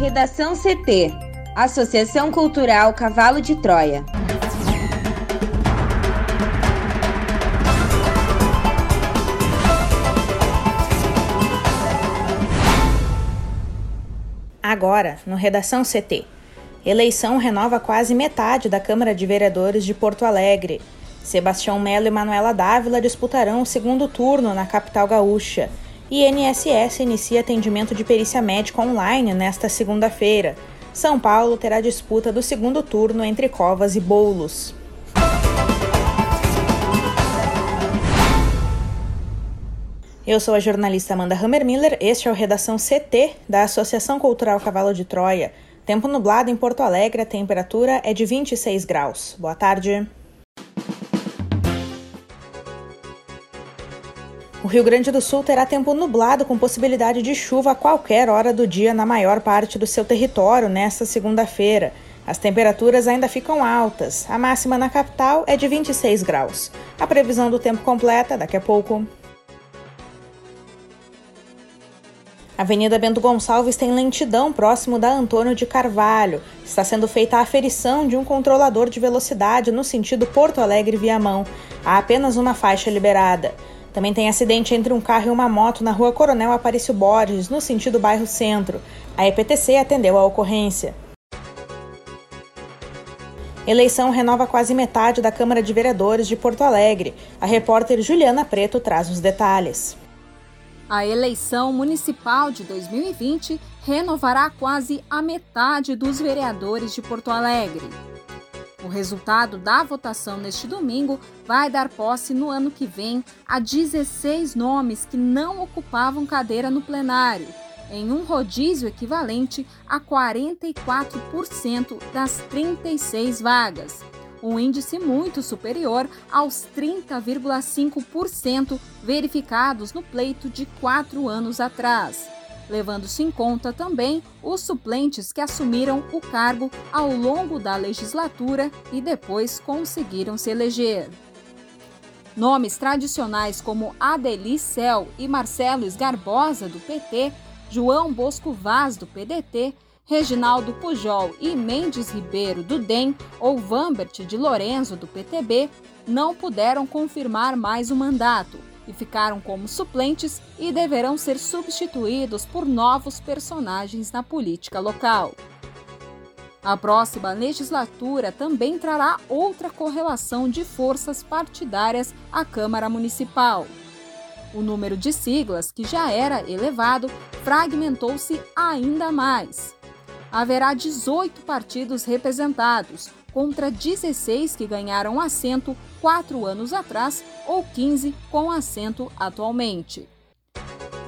Redação CT Associação Cultural Cavalo de Troia. Agora, no Redação CT. Eleição renova quase metade da Câmara de Vereadores de Porto Alegre. Sebastião Melo e Manuela Dávila disputarão o segundo turno na capital gaúcha. INSS inicia atendimento de perícia médica online nesta segunda-feira. São Paulo terá disputa do segundo turno entre Covas e Boulos. Eu sou a jornalista Amanda Hammermiller, este é o Redação CT da Associação Cultural Cavalo de Troia. Tempo nublado em Porto Alegre, a temperatura é de 26 graus. Boa tarde. O Rio Grande do Sul terá tempo nublado com possibilidade de chuva a qualquer hora do dia na maior parte do seu território nesta segunda-feira. As temperaturas ainda ficam altas. A máxima na capital é de 26 graus. A previsão do tempo completa daqui a pouco. Avenida Bento Gonçalves tem lentidão próximo da Antônio de Carvalho. Está sendo feita a aferição de um controlador de velocidade no sentido Porto Alegre-Viamão. Há apenas uma faixa liberada. Também tem acidente entre um carro e uma moto na rua Coronel Aparício Borges, no sentido bairro Centro. A EPTC atendeu a ocorrência. Eleição renova quase metade da Câmara de Vereadores de Porto Alegre. A repórter Juliana Preto traz os detalhes. A eleição municipal de 2020 renovará quase a metade dos vereadores de Porto Alegre. O resultado da votação neste domingo vai dar posse no ano que vem a 16 nomes que não ocupavam cadeira no plenário, em um rodízio equivalente a 44% das 36 vagas, um índice muito superior aos 30,5% verificados no pleito de quatro anos atrás levando-se em conta também os suplentes que assumiram o cargo ao longo da legislatura e depois conseguiram se eleger. Nomes tradicionais como Adeli Cel e Marcelo Esgarbosa, do PT, João Bosco Vaz, do PDT, Reginaldo Pujol e Mendes Ribeiro, do DEM, ou Vambert de Lorenzo, do PTB, não puderam confirmar mais o mandato ficaram como suplentes e deverão ser substituídos por novos personagens na política local. A próxima legislatura também trará outra correlação de forças partidárias à Câmara Municipal. O número de siglas, que já era elevado, fragmentou-se ainda mais. Haverá 18 partidos representados, contra 16 que ganharam assento quatro anos atrás ou 15 com assento atualmente.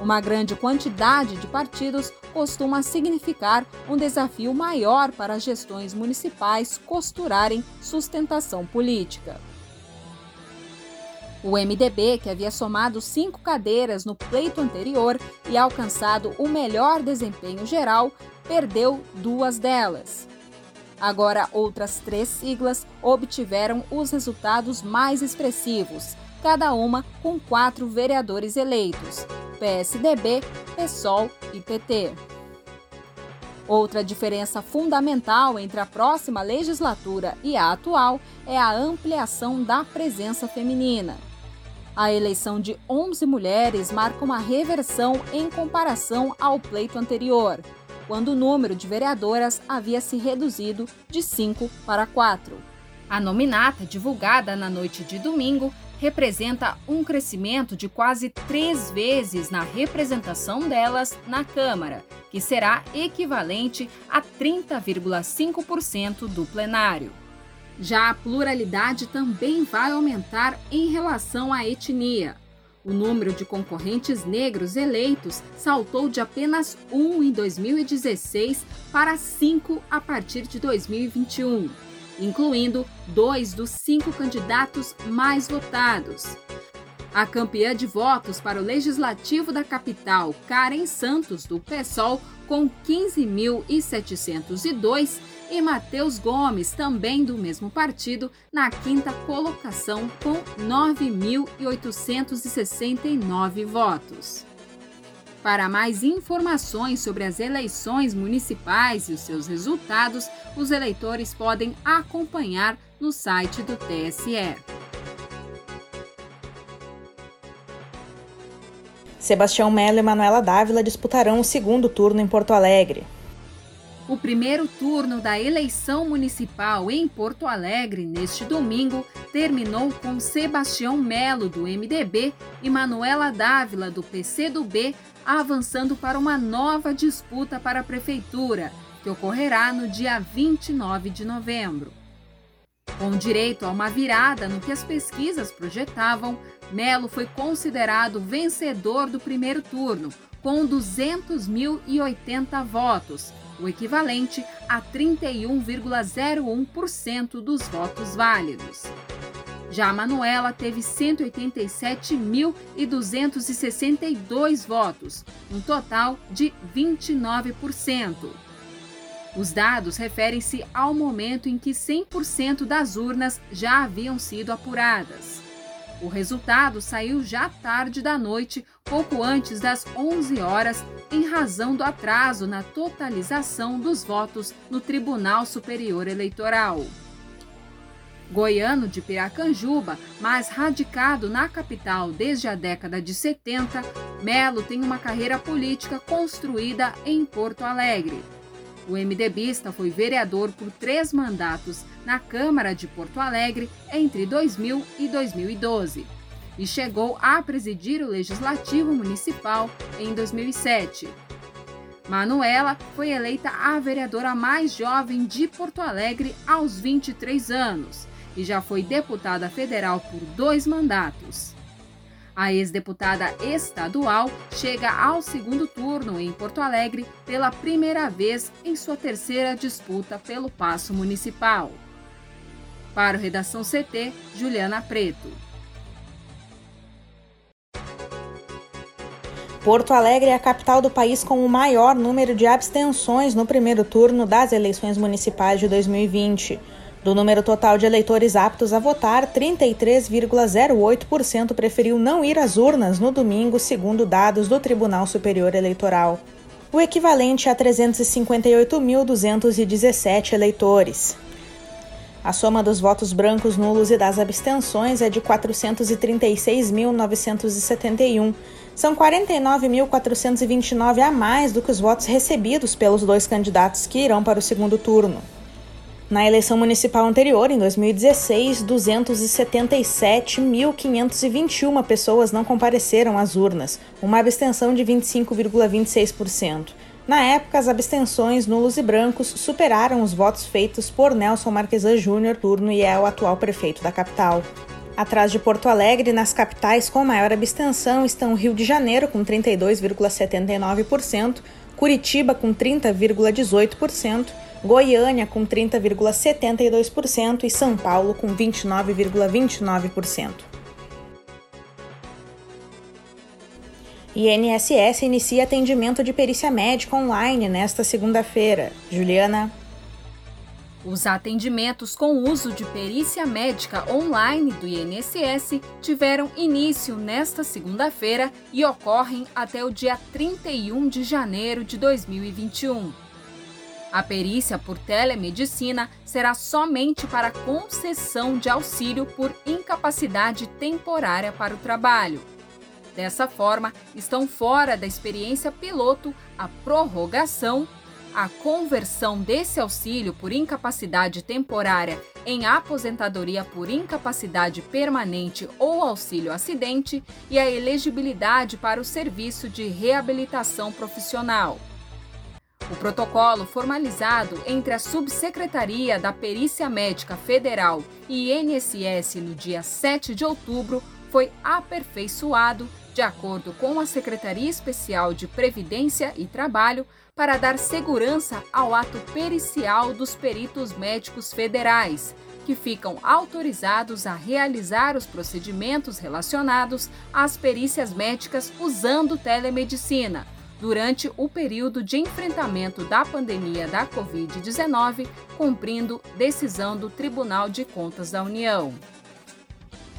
Uma grande quantidade de partidos costuma significar um desafio maior para as gestões municipais costurarem sustentação política. O MDB, que havia somado cinco cadeiras no pleito anterior e alcançado o melhor desempenho geral, perdeu duas delas. Agora, outras três siglas obtiveram os resultados mais expressivos, cada uma com quatro vereadores eleitos: PSDB, PSOL e PT. Outra diferença fundamental entre a próxima legislatura e a atual é a ampliação da presença feminina. A eleição de 11 mulheres marca uma reversão em comparação ao pleito anterior quando o número de vereadoras havia se reduzido de 5 para 4. A nominata, divulgada na noite de domingo, representa um crescimento de quase três vezes na representação delas na Câmara, que será equivalente a 30,5% do plenário. Já a pluralidade também vai aumentar em relação à etnia. O número de concorrentes negros eleitos saltou de apenas um em 2016 para cinco a partir de 2021, incluindo dois dos cinco candidatos mais votados. A campeã de votos para o Legislativo da capital, Karen Santos, do PSOL, com 15.702, e Matheus Gomes, também do mesmo partido, na quinta colocação com 9.869 votos. Para mais informações sobre as eleições municipais e os seus resultados, os eleitores podem acompanhar no site do TSE. Sebastião Melo e Manuela Dávila disputarão o segundo turno em Porto Alegre. O primeiro turno da eleição municipal em Porto Alegre neste domingo terminou com Sebastião Melo, do MDB, e Manuela Dávila, do PCdoB, avançando para uma nova disputa para a Prefeitura, que ocorrerá no dia 29 de novembro. Com direito a uma virada no que as pesquisas projetavam, Melo foi considerado vencedor do primeiro turno, com 200.080 votos, o equivalente a 31,01% dos votos válidos. Já a Manuela teve 187.262 votos, um total de 29%. Os dados referem-se ao momento em que 100% das urnas já haviam sido apuradas. O resultado saiu já tarde da noite, pouco antes das 11 horas, em razão do atraso na totalização dos votos no Tribunal Superior Eleitoral. Goiano de Piracanjuba, mas radicado na capital desde a década de 70, Melo tem uma carreira política construída em Porto Alegre. O MDBista foi vereador por três mandatos na Câmara de Porto Alegre entre 2000 e 2012 e chegou a presidir o Legislativo Municipal em 2007. Manuela foi eleita a vereadora mais jovem de Porto Alegre aos 23 anos e já foi deputada federal por dois mandatos. A ex-deputada estadual chega ao segundo turno em Porto Alegre pela primeira vez em sua terceira disputa pelo Paço Municipal. Para o Redação CT, Juliana Preto. Porto Alegre é a capital do país com o maior número de abstenções no primeiro turno das eleições municipais de 2020. Do número total de eleitores aptos a votar, 33,08% preferiu não ir às urnas no domingo, segundo dados do Tribunal Superior Eleitoral. O equivalente a 358.217 eleitores. A soma dos votos brancos, nulos e das abstenções é de 436.971. São 49.429 a mais do que os votos recebidos pelos dois candidatos que irão para o segundo turno. Na eleição municipal anterior, em 2016, 277.521 pessoas não compareceram às urnas, uma abstenção de 25,26%. Na época, as abstenções nulos e brancos superaram os votos feitos por Nelson Marquesan Júnior, turno e é o atual prefeito da capital. Atrás de Porto Alegre, nas capitais com maior abstenção estão Rio de Janeiro, com 32,79%, Curitiba, com 30,18%, Goiânia com 30,72% e São Paulo com 29,29%. INSS inicia atendimento de perícia médica online nesta segunda-feira. Juliana. Os atendimentos com uso de perícia médica online do INSS tiveram início nesta segunda-feira e ocorrem até o dia 31 de janeiro de 2021. A perícia por telemedicina será somente para concessão de auxílio por incapacidade temporária para o trabalho. Dessa forma, estão fora da experiência piloto a prorrogação, a conversão desse auxílio por incapacidade temporária em aposentadoria por incapacidade permanente ou auxílio acidente e a elegibilidade para o serviço de reabilitação profissional. O protocolo formalizado entre a Subsecretaria da Perícia Médica Federal e INSS no dia 7 de outubro foi aperfeiçoado de acordo com a Secretaria Especial de Previdência e Trabalho para dar segurança ao ato pericial dos peritos médicos federais, que ficam autorizados a realizar os procedimentos relacionados às perícias médicas usando telemedicina durante o período de enfrentamento da pandemia da Covid-19, cumprindo decisão do Tribunal de Contas da União.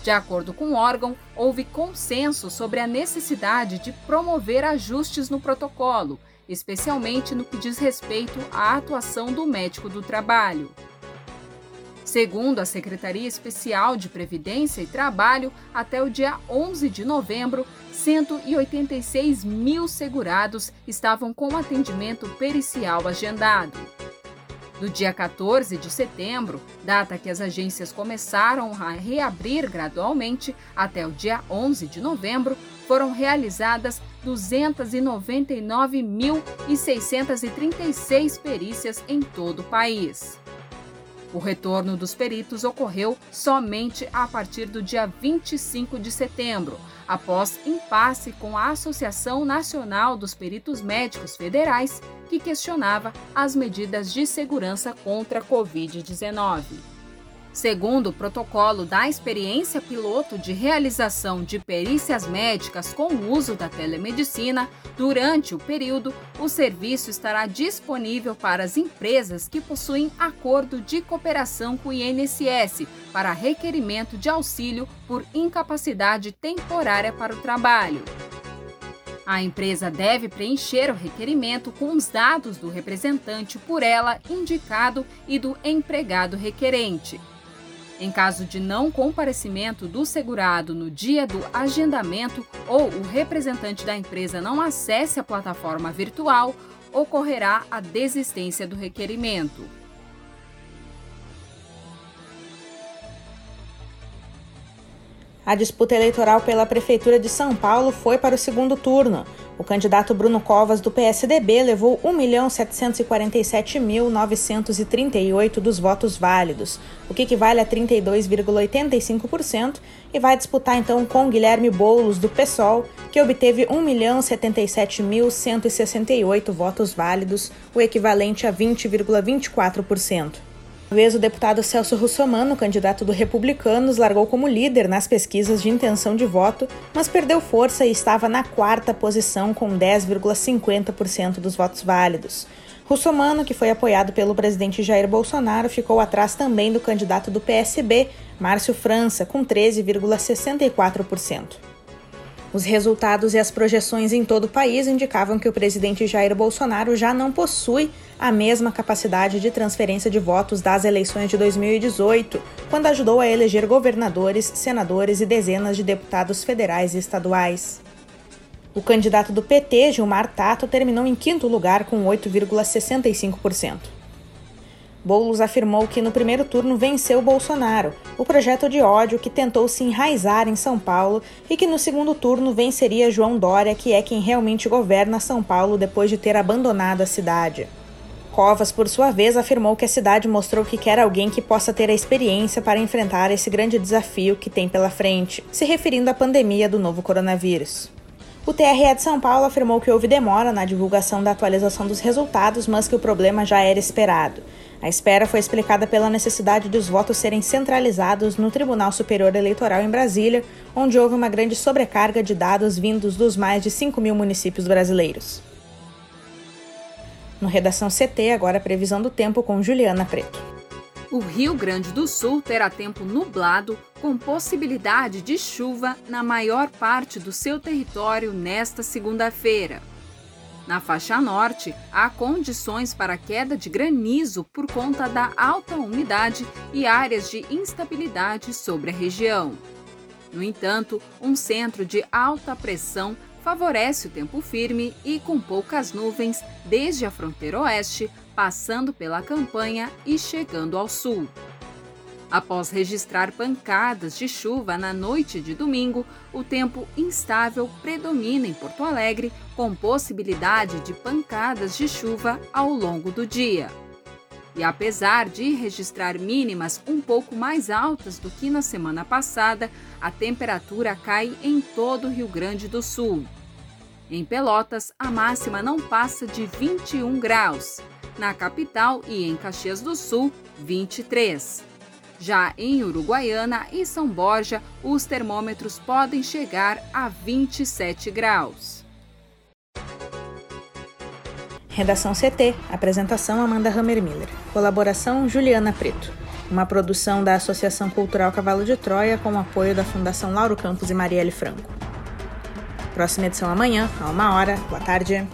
De acordo com o órgão, houve consenso sobre a necessidade de promover ajustes no protocolo, especialmente no que diz respeito à atuação do médico do trabalho. Segundo a Secretaria Especial de Previdência e Trabalho, até o dia 11 de novembro, 186 mil segurados estavam com atendimento pericial agendado. Do dia 14 de setembro, data que as agências começaram a reabrir gradualmente, até o dia 11 de novembro, foram realizadas 299.636 perícias em todo o país. O retorno dos peritos ocorreu somente a partir do dia 25 de setembro, após impasse com a Associação Nacional dos Peritos Médicos Federais, que questionava as medidas de segurança contra a Covid-19. Segundo o protocolo da experiência piloto de realização de perícias médicas com o uso da telemedicina, durante o período, o serviço estará disponível para as empresas que possuem acordo de cooperação com o INSS para requerimento de auxílio por incapacidade temporária para o trabalho. A empresa deve preencher o requerimento com os dados do representante por ela indicado e do empregado requerente. Em caso de não comparecimento do segurado no dia do agendamento ou o representante da empresa não acesse a plataforma virtual, ocorrerá a desistência do requerimento. A disputa eleitoral pela Prefeitura de São Paulo foi para o segundo turno. O candidato Bruno Covas, do PSDB, levou 1.747.938 dos votos válidos, o que equivale a 32,85%, e vai disputar então com Guilherme Boulos, do PSOL, que obteve 1.077.168 votos válidos, o equivalente a 20,24% vez, o deputado Celso Russomano, candidato do Republicanos, largou como líder nas pesquisas de intenção de voto, mas perdeu força e estava na quarta posição com 10,50% dos votos válidos. Russomano, que foi apoiado pelo presidente Jair Bolsonaro, ficou atrás também do candidato do PSB, Márcio França, com 13,64%. Os resultados e as projeções em todo o país indicavam que o presidente Jair Bolsonaro já não possui a mesma capacidade de transferência de votos das eleições de 2018, quando ajudou a eleger governadores, senadores e dezenas de deputados federais e estaduais. O candidato do PT, Gilmar Tato, terminou em quinto lugar com 8,65%. Boulos afirmou que no primeiro turno venceu Bolsonaro, o projeto de ódio que tentou se enraizar em São Paulo, e que no segundo turno venceria João Dória, que é quem realmente governa São Paulo depois de ter abandonado a cidade. Covas, por sua vez, afirmou que a cidade mostrou que quer alguém que possa ter a experiência para enfrentar esse grande desafio que tem pela frente, se referindo à pandemia do novo coronavírus. O TRE de São Paulo afirmou que houve demora na divulgação da atualização dos resultados, mas que o problema já era esperado. A espera foi explicada pela necessidade de os votos serem centralizados no Tribunal Superior Eleitoral em Brasília, onde houve uma grande sobrecarga de dados vindos dos mais de 5 mil municípios brasileiros. No Redação CT, agora a previsão do tempo com Juliana Preto. O Rio Grande do Sul terá tempo nublado, com possibilidade de chuva na maior parte do seu território nesta segunda-feira. Na faixa norte, há condições para queda de granizo por conta da alta umidade e áreas de instabilidade sobre a região. No entanto, um centro de alta pressão favorece o tempo firme e com poucas nuvens desde a fronteira oeste, passando pela campanha e chegando ao sul. Após registrar pancadas de chuva na noite de domingo, o tempo instável predomina em Porto Alegre, com possibilidade de pancadas de chuva ao longo do dia. E apesar de registrar mínimas um pouco mais altas do que na semana passada, a temperatura cai em todo o Rio Grande do Sul. Em Pelotas, a máxima não passa de 21 graus. Na capital e em Caxias do Sul, 23. Já em Uruguaiana e São Borja, os termômetros podem chegar a 27 graus. Redação CT. Apresentação Amanda Hammermiller. Colaboração Juliana Preto. Uma produção da Associação Cultural Cavalo de Troia com o apoio da Fundação Lauro Campos e Marielle Franco. Próxima edição amanhã, a uma hora. Boa tarde.